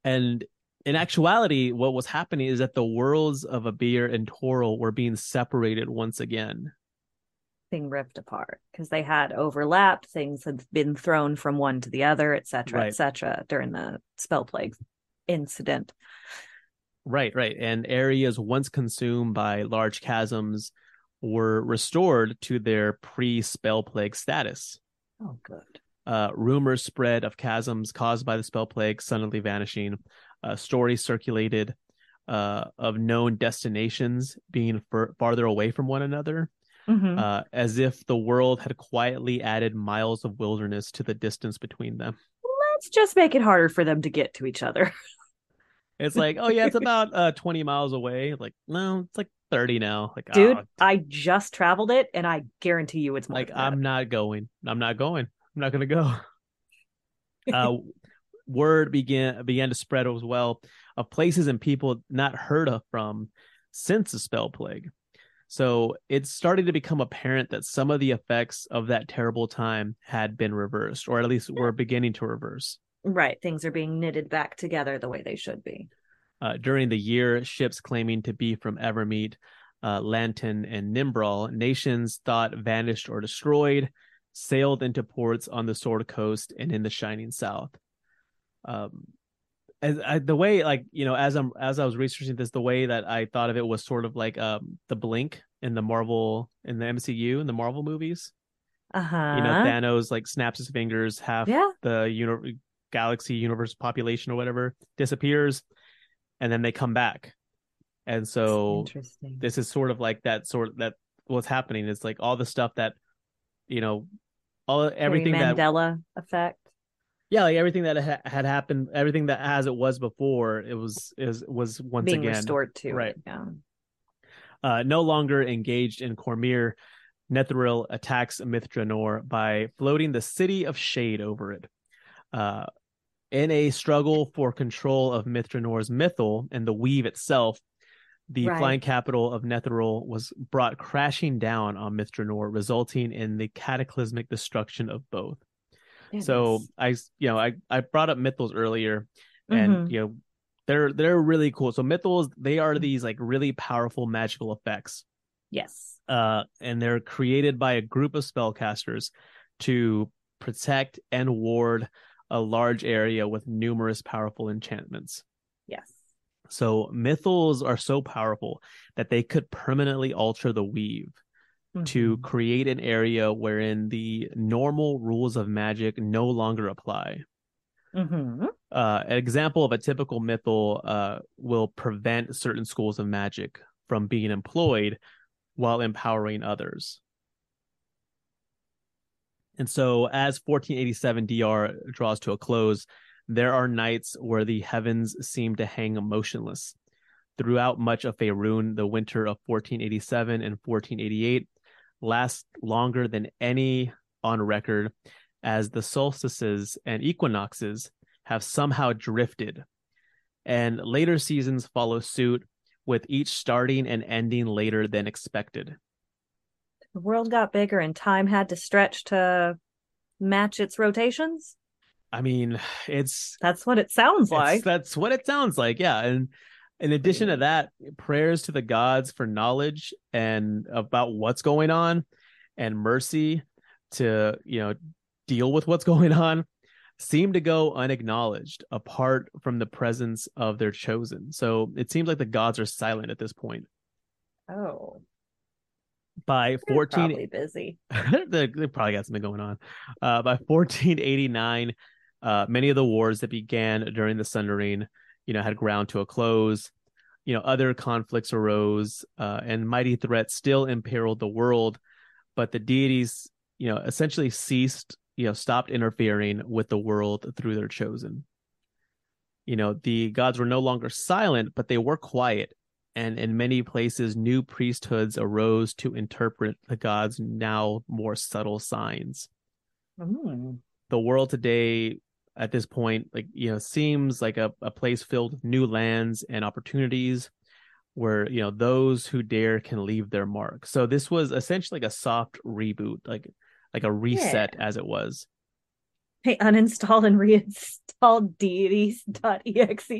and in actuality what was happening is that the worlds of Abeir and Toril were being separated once again Being ripped apart because they had overlapped. Things had been thrown from one to the other, etc Right. et cetera, during the spell plague incident. right right and areas once consumed by large chasms were restored to their pre-spell plague status Oh, good. uh, rumors spread of chasms caused by the spell plague suddenly vanishing. Uh, stories circulated uh, of known destinations being fur- farther away from one another, Mhm. uh, as if the world had quietly added miles of wilderness to the distance between them. Let's just make it harder for them to get to each other. It's like, oh yeah, it's about uh, twenty miles away. Like, no, it's like thirty now. Like, Dude, oh, I just traveled it and I guarantee you it's more like. I'm not going. I'm not going. I'm not going to go. uh, word began began to spread as well of places and people not heard of from since the spell plague. So it's starting to become apparent that some of the effects of that terrible time had been reversed, or at least were beginning to reverse. Right. Things are being knitted back together the way they should be. Uh, during the year, ships claiming to be from Evermeet, uh, Lantan, and Nimbral, nations thought vanished or destroyed, sailed into ports on the Sword Coast and in the Shining South. Um, as I, the way, like you know, as I'm as I was researching this, the way that I thought of it was sort of like um the Blink in the Marvel in the MCU in the Marvel movies. Uh huh. You know, Thanos like snaps his fingers, half yeah. the uni- galaxy universe population or whatever disappears and then they come back and so this is sort of like that sort of that what's happening is like all the stuff that you know all everything Very that Mandela effect. Yeah like everything that ha- had happened everything that as it was before it was is was once being again restored to. right. it, Yeah. uh, no longer engaged in Cormyr, Netheril attacks Myth Drannor by floating the city of Shade over it. Uh, in a struggle for control of Myth Drannor's mythal and the weave itself, the Right. flying capital of Netheril was brought crashing down on Myth Drannor, resulting in the cataclysmic destruction of both. So I, you know, I I brought up Mythals earlier, and Mhm. you know, they're they're really cool. So Mythals, they are Mm-hmm. these like really powerful magical effects, yes. uh, and they're created by a group of spellcasters to protect and ward a large area with numerous powerful enchantments. Yes. So Mythals are so powerful that they could permanently alter the weave to Mhm. create an area wherein the normal rules of magic no longer apply. Mhm. Uh, an example of a typical mythal uh, will prevent certain schools of magic from being employed while empowering others. And so, as 1487 DR draws to a close, there are nights where the heavens seem to hang motionless. Throughout much of Faerun, the winter of 1487 and 1488 lasts longer than any on record, as the solstices and equinoxes have somehow drifted. And later seasons follow suit, with each starting and ending later than expected. The world got bigger and time had to stretch to match its rotations. I mean, it's That's what it sounds like. that's what it sounds like. Yeah. And in addition to that, prayers to the gods for knowledge and about what's going on and mercy to, you know, deal with what's going on seem to go unacknowledged apart from the presence of their chosen. So it seems like the gods are silent at this point. Oh, By they're 14 probably busy. they, they probably got something going on. Uh, by 1489, uh, many of the wars that began during the Sundering, you know, had ground to a close. You know, other conflicts arose, uh, and mighty threats still imperiled the world. But the deities, you know, essentially ceased, you know, stopped interfering with the world through their chosen. You know, the gods were no longer silent, but they were quiet and in many places new priesthoods arose to interpret the gods now more subtle signs Mm. the world today at this point like you know seems like a, a place filled with new lands and opportunities where you know those who dare can leave their mark so this was essentially like a soft reboot like like a reset as it was They uninstall and reinstall deities.exe.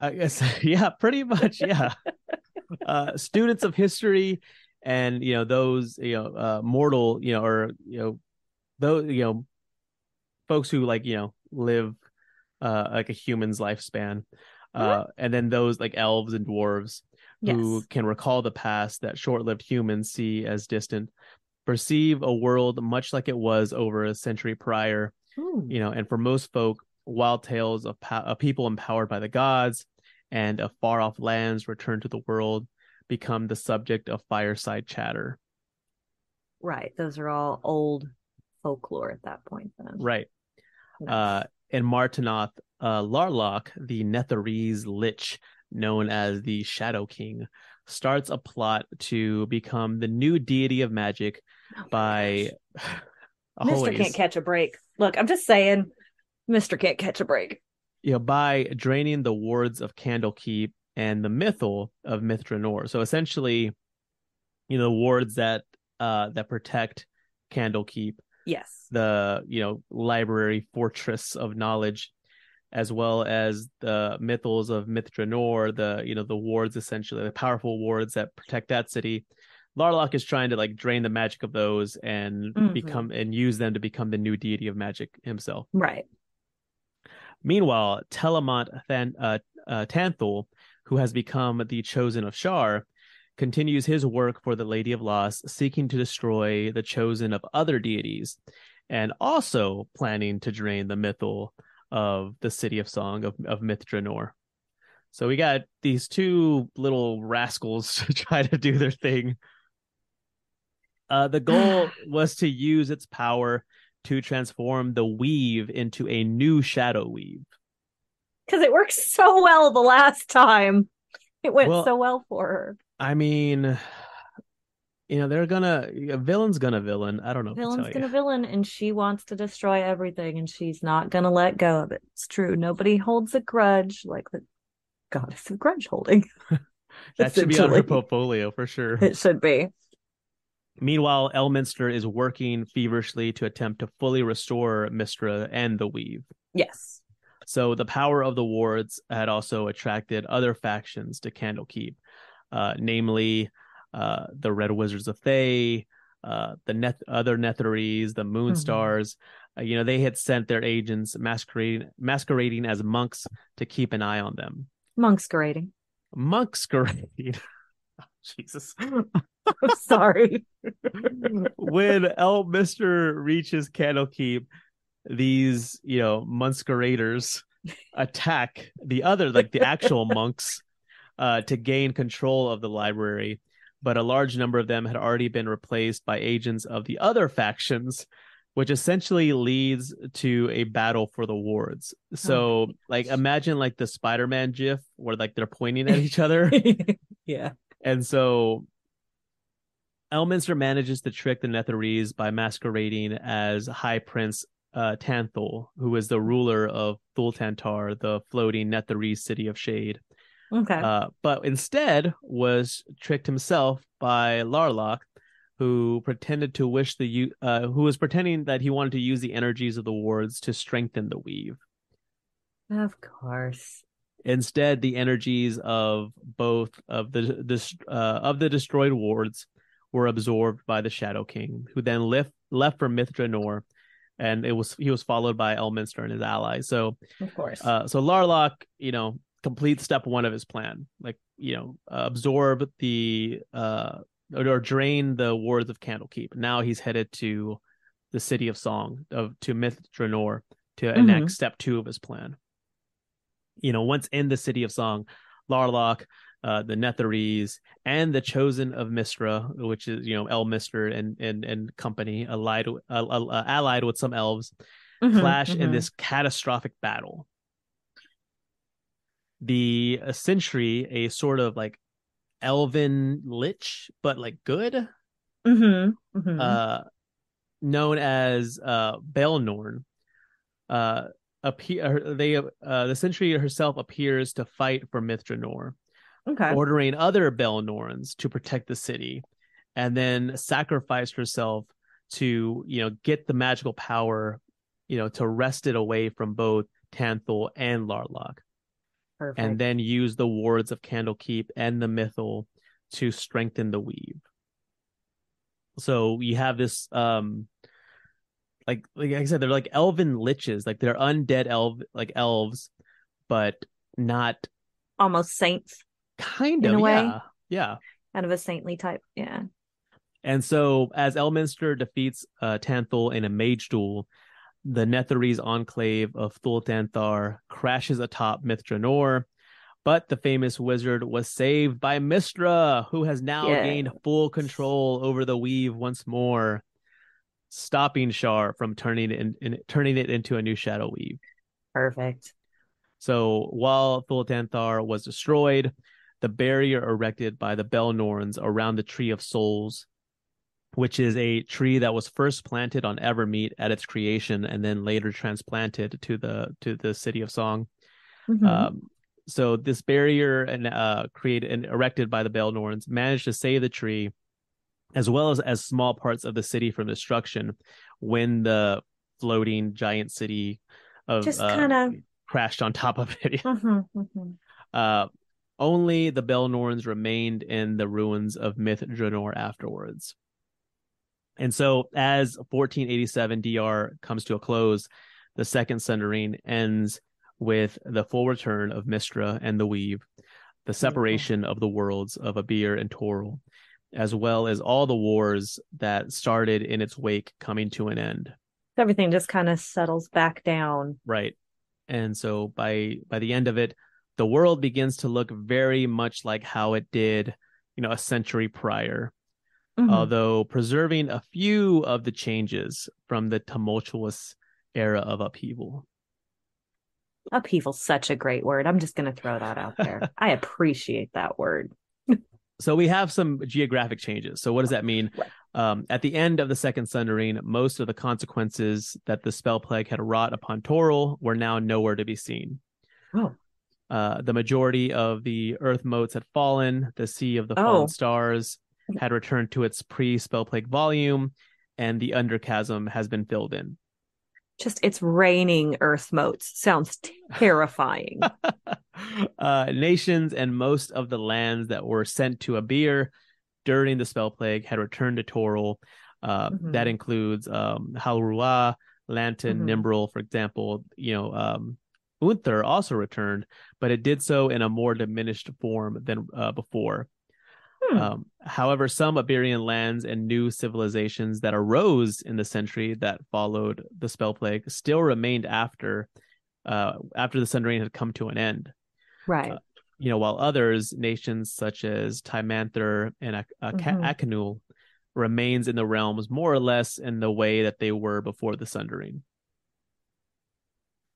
I guess yeah, pretty much yeah. uh, students of history and you know those you know uh, mortal you know or you know those you know folks who like you know live uh like a human's lifespan uh and then those like elves and dwarves who Yes. can recall the past that short-lived humans see as distant perceive a world much like it was over a century prior Ooh. you know and for most folk wild tales of, po- of people empowered by the gods and of far off lands returned to the world become the subject of fireside chatter Right. Those are all old folklore at that point then. right Nice. uh in martinoth uh larloch the netherese lich known as the shadow king starts a plot to become the new deity of magic Oh by. Mr. can't catch a break. Look, I'm just saying, Mr. can't catch a break. you know, by draining the wards of Candlekeep and the Mythal of Myth Drannor. So essentially, you know, the wards that uh that protect Candlekeep, Yes. the you know library fortress of knowledge, as well as the Mythals of Myth Drannor, the you know the wards essentially the powerful wards that protect that city. Larloch is trying to like drain the magic of those and Mhm. become and use them to become the new deity of magic himself. Right. Meanwhile, Telamont Than- uh, uh, Tanthul, who has become the chosen of Shar, continues his work for the Lady of Loss, seeking to destroy the chosen of other deities, and also planning to drain the mythal of the city of Song of, of Myth Drannor. So we got these two little rascals to try to do their thing. Uh, the goal was to use its power to transform the weave into a new shadow weave. Because it worked so well the last time. It went Well, so well for her. I mean, you know, they're gonna a villain's gonna villain. I don't know. Villain's gonna you. villain, and she wants to destroy everything, and she's not gonna let go of it. It's true. Nobody holds a grudge like the goddess of grudge holding. That should be on her portfolio for sure. It should be. Meanwhile, Elminster is working feverishly to attempt to fully restore Mystra and the Weave. Yes. So the power of the wards had also attracted other factions to Candlekeep, uh, namely uh, the Red Wizards of Thay, uh, the Neth- other Netherese, the Moonstars. Uh, you know, they had sent their agents masquerading, masquerading as monks to keep an eye on them. Monksquerading. Monksquerading. Jesus. I'm Sorry. when Elminster reaches Candlekeep, these, you know, masqueraders attack the other, like the actual monks, uh, to gain control of the library. But a large number of them had already been replaced by agents of the other factions, which essentially leads to a battle for the wards. So, like, imagine like the Spider-Man GIF where like they're pointing at each other. yeah. And so Elminster manages to trick the Netherese by masquerading as High Prince uh, Tanthul, who is the ruler of Thultanthar, the floating Netherese city of shade. Okay. Uh, but instead was tricked himself by Larloch, who pretended to wish the uh, who was pretending that he wanted to use the energies of the wards to strengthen the weave. of course. Instead, the energies of both of the this uh, of the destroyed wards were absorbed by the Shadow King, who then left left for Myth Drannor, and it was he was followed by Elminster and his allies. So, Of course. uh, so Larloch, you know, completes step one of his plan, like you know, uh, absorb the uh or, or drain the wards of Candlekeep. Now he's headed to the city of Song of to Myth Drannor to Mhm. enact step two of his plan. You know, once in the city of Song, Larloch, uh, the Netherese, and the chosen of Mystra, which is you know Elminster and and and company, allied uh, uh, allied with some elves, Mhm, clash in mhm. this catastrophic battle. The uh, Sentry, a sort of like elven lich, but like good, Mhm, mhm. uh, known as uh, Baelnorn, uh, appear they uh, the Sentry herself appears to fight for Myth Drannor, okay. ordering other Baelnorns to protect the city, and then sacrifice herself to you know get the magical power, you know, to wrest it away from both Tanthul and Larloch Perfect. and then use the wards of Candlekeep and the Mythal to strengthen the weave. So you have this um like like I said, they're like elven liches, like they're undead elf like elves, but not almost saints, kind of In a way. yeah. Yeah. kind of a saintly type. Yeah. And so as Elminster defeats uh Tanthul in a mage duel, the Netherese enclave of Thultanthar crashes atop Myth Drannor, but the famous wizard was saved by Mystra, who has now gained full control over the weave once more, stopping Shar from turning it in, in- turning it into a new shadow weave. Perfect. So while Thultanthar was destroyed, the barrier erected by the Baelnorns around the Tree of Souls, which is a tree that was first planted on Evermeet at its creation and then later transplanted to the to the city of Song. Mhm. Um, so this barrier and uh, created and erected by the Baelnorns managed to save the tree, as well as as small parts of the city from destruction when the floating giant city of Just uh, kinda- crashed on top of it. Mhm, mhm. uh, only the Baelnorns remained in the ruins of Myth Drannor afterwards. And so, as 1487 DR comes to a close, the second Sundering ends with the full return of Mystra and the Weave, the separation of the worlds of Abeir and Toril, as well as all the wars that started in its wake coming to an end. Everything just kind of settles back down. Right. And so by by the end of it, the world begins to look very much like how it did, you know, a century prior, Mhm. although preserving a few of the changes from the tumultuous era of upheaval. Upheaval's such a great word. I'm just going to throw that out there. I appreciate that word. So we have some geographic changes. So what does that mean? Right. Um, at the end of the second sundering, most of the consequences that the spell plague had wrought upon Toril were now nowhere to be seen. Oh. Uh, the majority of the earth motes had fallen. The sea of the Oh. fallen stars had returned to its pre-spell plague volume, and the underchasm has been filled in. Just it's raining earth motes. Sounds terrifying. uh, nations and most of the lands that were sent to Abeir during the spell plague had returned to Toril. Uh, Mhm. That includes um, Halruaa, Lantan, Mhm. Nimbral, for example. You know, um, Unther also returned, but it did so in a more diminished form than uh, before. Hmm. Um, however, some Iberian lands and new civilizations that arose in the century that followed the spell plague still remained after uh, after the Sundering had come to an end. right. You know, while others, nations such as Tymanther and Ak- Ak- Mhm. Akanul, remains in the realms more or less in the way that they were before the Sundering.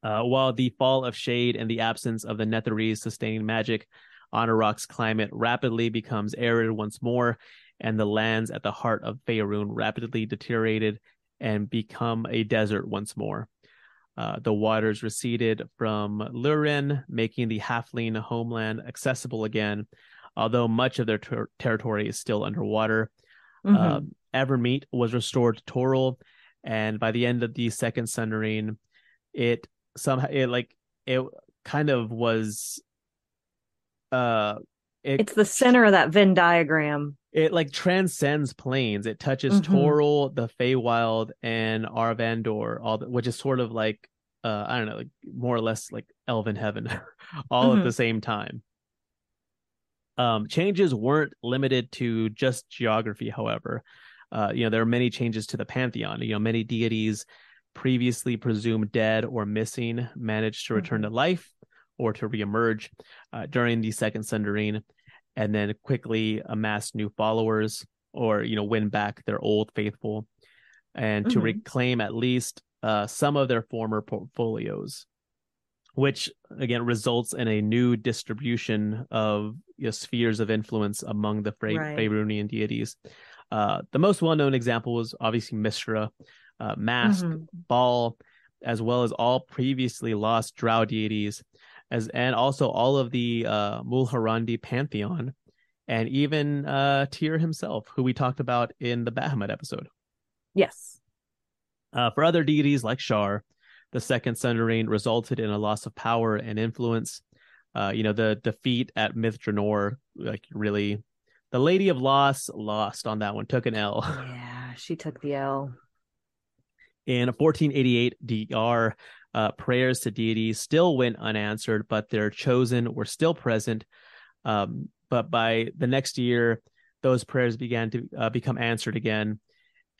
Uh, while the fall of shade and the absence of the Netherese sustaining magic, Anauroch's climate rapidly becomes arid once more, and the lands at the heart of Faerun rapidly deteriorated and become a desert once more. Uh, the waters receded from Luiren, making the halfling homeland accessible again, although much of their ter- territory is still underwater. Mhm. Um, Evermeet was restored to Toril, and by the end of the second Sundering, it somehow it like it kind of was uh it it's the center of that Venn diagram. it like transcends planes. It touches Mhm. Toril, the Feywild, and Arvandor, all the, which is sort of like uh I don't know, like more or less like Elven Heaven, all Mhm. at the same time. Um, changes weren't limited to just geography, however. Uh, you know, there are many changes to the pantheon. You know, many deities previously presumed dead or missing managed to return to life or to reemerge uh, during the second Sundering, and then quickly amass new followers or you know win back their old faithful, and to Mhm. reclaim at least uh, some of their former portfolios which again results in a new distribution of you know, spheres of influence among the Fra- Right. Faerunian deities. Uh, the most well-known example was obviously Mystra, uh, Mask, Mhm. Bhaal, as well as all previously lost Drow deities, as and also all of the uh, Mulhorandi pantheon, and even uh, Tyr himself, who we talked about in the Bahamut episode. Yes. Uh, for other deities like Shar, the second Sundering resulted in a loss of power and influence. Uh, you know, the defeat at Myth Drannor, like really, the Lady of Loss lost on that one, took an L. Yeah, she took the L. In 1488 DR, uh, prayers to deities still went unanswered, but their chosen were still present. Um, but by the next year, those prayers began to uh, become answered again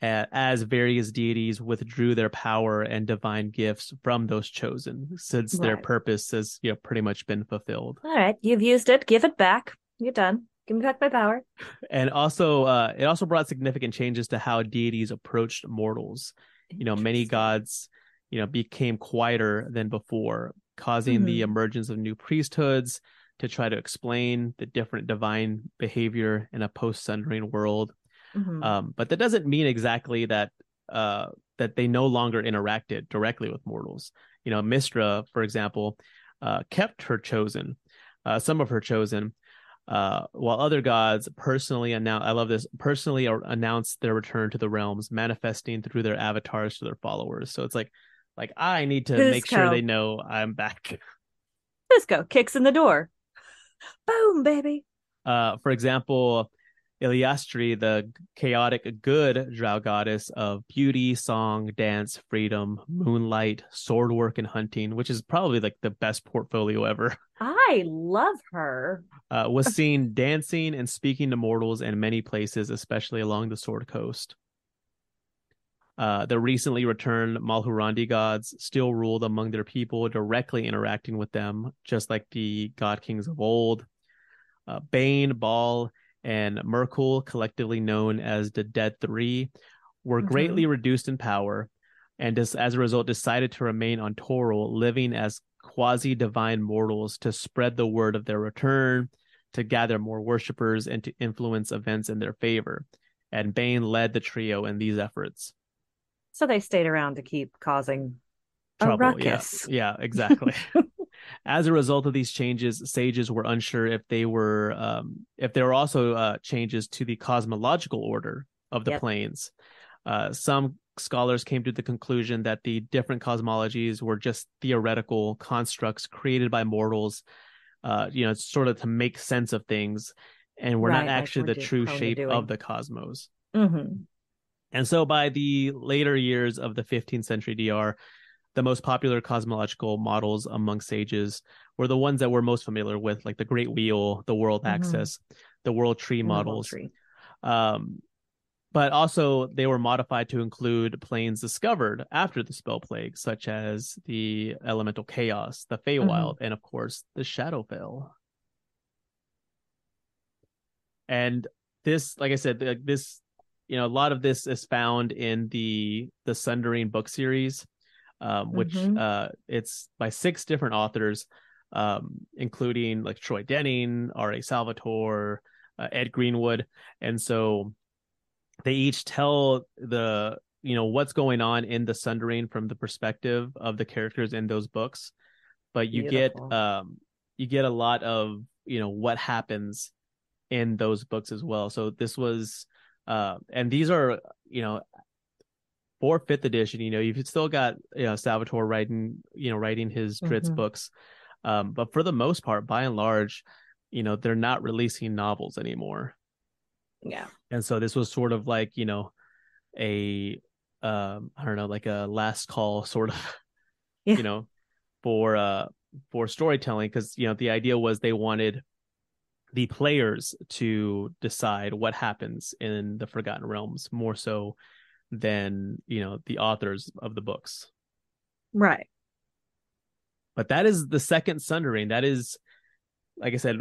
uh, as various deities withdrew their power and divine gifts from those chosen, since their purpose has you know pretty much been fulfilled. All right, you've used it. Give it back. You're done. Give me back my power. And also, uh, it also brought significant changes to how deities approached mortals. you know many gods you know became quieter than before causing the Mhm. emergence of new priesthoods to try to explain the different divine behavior in a post-sundering world Mhm. um, but that doesn't mean exactly that uh, that they no longer interacted directly with mortals you know mystra for example uh, kept her chosen uh, some of her chosen uh, while other gods personally announce, I love this, personally or announce their return to the realms, manifesting through their avatars to their followers. So it's like, like I need to make sure they know I'm back. Cisco kicks in the door. Boom, baby. Uh, for example, Eilistraee, the chaotic good drow goddess of beauty, song, dance, freedom, moonlight, sword work, and hunting, which is probably like the best portfolio ever. I love her. uh, was seen dancing and speaking to mortals in many places, especially along the Sword Coast. Uh, the recently returned Mulhorandi gods still ruled among their people, directly interacting with them, just like the god kings of old. Uh, Bane, Bhaal, and Myrkul, collectively known as the Dead Three, were Mhm. greatly reduced in power, and as, as a result, decided to remain on Toril, living as quasi divine mortals to spread the word of their return, to gather more worshippers, and to influence events in their favor. And Bane led the trio in these efforts. So they stayed around to keep causing a Trouble, ruckus. yeah, yeah, exactly. As a result of these changes, sages were unsure if they were um, if there were also uh, changes to the cosmological order of the Yep. planes. Uh, some scholars came to the conclusion that the different cosmologies were just theoretical constructs created by mortals, uh, you know, sort of to make sense of things, and were Right, not like actually we're the do- true shape of the cosmos. Mm-hmm. And so by the later years of the 15th century DR, the most popular cosmological models among sages were the ones that we're most familiar with, like the Great Wheel, the World Mhm. Axis, the World Tree models. Um, but also they were modified to include planes discovered after the spell plague, such as the elemental chaos, the Feywild, and of course the Shadowfell. And this, like I said, this, you know, a lot of this is found in the the Sundering book series, um, which Mhm. uh, it's by six different authors, um, including like Troy Denning, R.A. Salvatore, uh, Ed Greenwood, and so they each tell the you know what's going on in the Sundering from the perspective of the characters in those books, but you Beautiful. get um you get a lot of you know what happens in those books as well. So this was uh and these are you know for fifth edition, you know, you've still got you know Salvatore writing, you know, writing his Drizzt Mhm. books. Um, but for the most part, by and large, you know, they're not releasing novels anymore. Yeah. And so this was sort of like, you know, a um I don't know, like a last call sort of Yeah. you know, for uh for storytelling because you know the idea was they wanted the players to decide what happens in the Forgotten Realms more so than you know the authors of the books. Right. But that is the second Sundering. That is, like I said,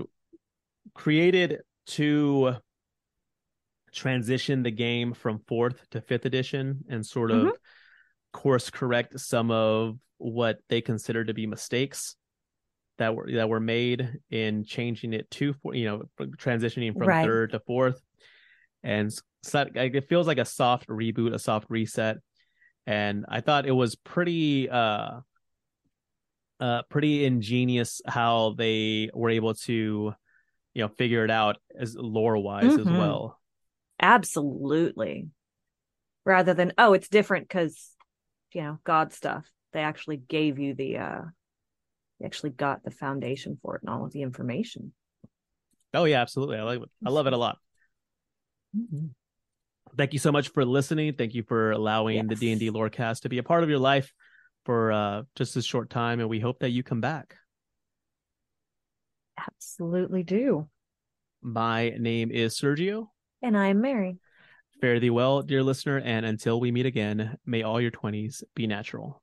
created to transition the game from fourth to fifth edition and sort of mm-hmm. course correct some of what they consider to be mistakes that were that were made in changing it to four- you know transitioning from Right. third to fourth and so- like, it feels like a soft reboot a soft reset and i thought it was pretty uh uh pretty ingenious how they were able to you know figure it out as lore wise as Mhm. well Absolutely. Rather than, oh, it's different because, you know, God stuff. They actually gave you the, uh, actually got the foundation for it and all of the information. oh yeah absolutely. I like it. I love it a lot. Thank you so much for listening. Thank you for allowing the d&d lorecast to be a part of your life for uh just this short time and we hope that you come back. Absolutely do. my name is sergio. And I'm Mary. fare thee well dear listener and until we meet again may all your 20s be natural